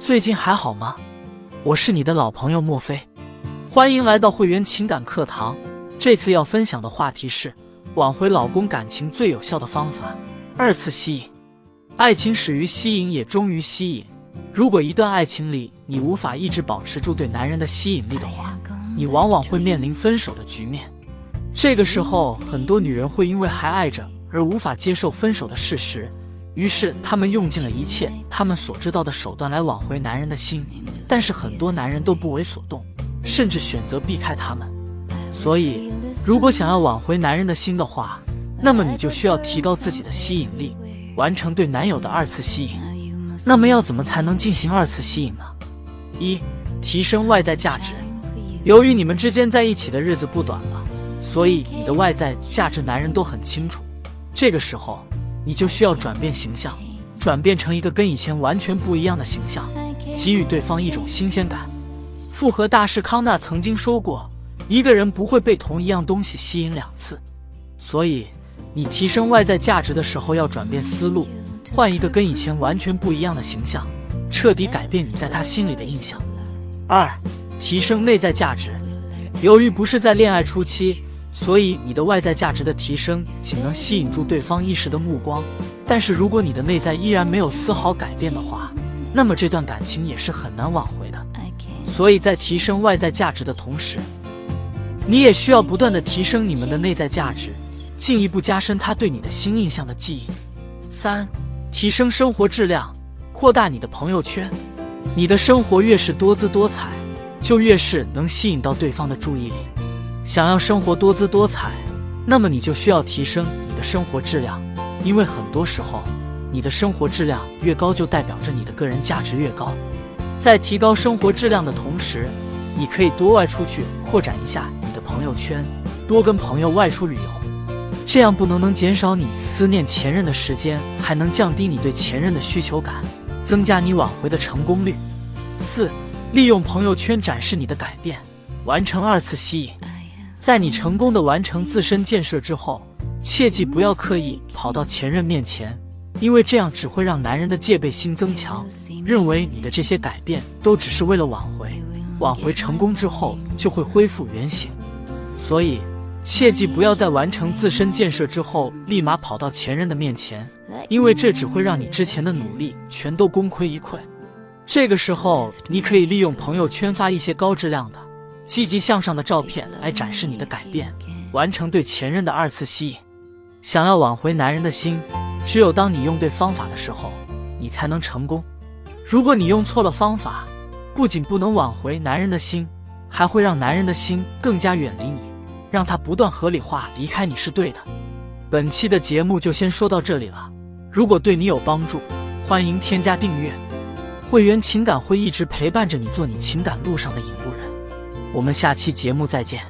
最近还好吗？我是你的老朋友莫非，欢迎来到会员情感课堂。这次要分享的话题是挽回老公感情最有效的方法——二次吸引。爱情始于吸引，也终于吸引。如果一段爱情里你无法一直保持住对男人的吸引力的话，你往往会面临分手的局面。这个时候，很多女人会因为还爱着而无法接受分手的事实。于是，他们用尽了一切他们所知道的手段来挽回男人的心，但是很多男人都不为所动，甚至选择避开他们。所以，如果想要挽回男人的心的话，那么你就需要提高自己的吸引力，完成对男友的二次吸引。那么，要怎么才能进行二次吸引呢？一、提升外在价值。由于你们之间在一起的日子不短了，所以你的外在价值男人都很清楚。这个时候。你就需要转变形象，转变成一个跟以前完全不一样的形象，给予对方一种新鲜感。复合大师康纳曾经说过，一个人不会被同一样东西吸引两次。所以，你提升外在价值的时候，要转变思路，换一个跟以前完全不一样的形象，彻底改变你在他心里的印象。二，提升内在价值。由于不是在恋爱初期。所以，你的外在价值的提升仅能吸引住对方一时的目光，但是如果你的内在依然没有丝毫改变的话，那么这段感情也是很难挽回的。所以在提升外在价值的同时，你也需要不断的提升你们的内在价值，进一步加深他对你的新印象的记忆。三、提升生活质量，扩大你的朋友圈。你的生活越是多姿多彩，就越是能吸引到对方的注意力。想要生活多姿多彩，那么你就需要提升你的生活质量，因为很多时候，你的生活质量越高，就代表着你的个人价值越高。在提高生活质量的同时，你可以多外出去扩展一下你的朋友圈，多跟朋友外出旅游，这样不能能减少你思念前任的时间，还能降低你对前任的需求感，增加你挽回的成功率。四，利用朋友圈展示你的改变，完成二次吸引。在你成功的完成自身建设之后，切记不要刻意跑到前任面前，因为这样只会让男人的戒备心增强，认为你的这些改变都只是为了挽回。挽回成功之后就会恢复原形，所以切记不要在完成自身建设之后立马跑到前任的面前，因为这只会让你之前的努力全都功亏一篑。这个时候，你可以利用朋友圈发一些高质量的。积极向上的照片来展示你的改变，完成对前任的二次吸引。想要挽回男人的心，只有当你用对方法的时候，你才能成功。如果你用错了方法，不仅不能挽回男人的心，还会让男人的心更加远离你，让他不断合理化离开你是对的。本期的节目就先说到这里了。如果对你有帮助，欢迎添加订阅。会员情感会一直陪伴着你，做你情感路上的引路人。我们下期节目再见。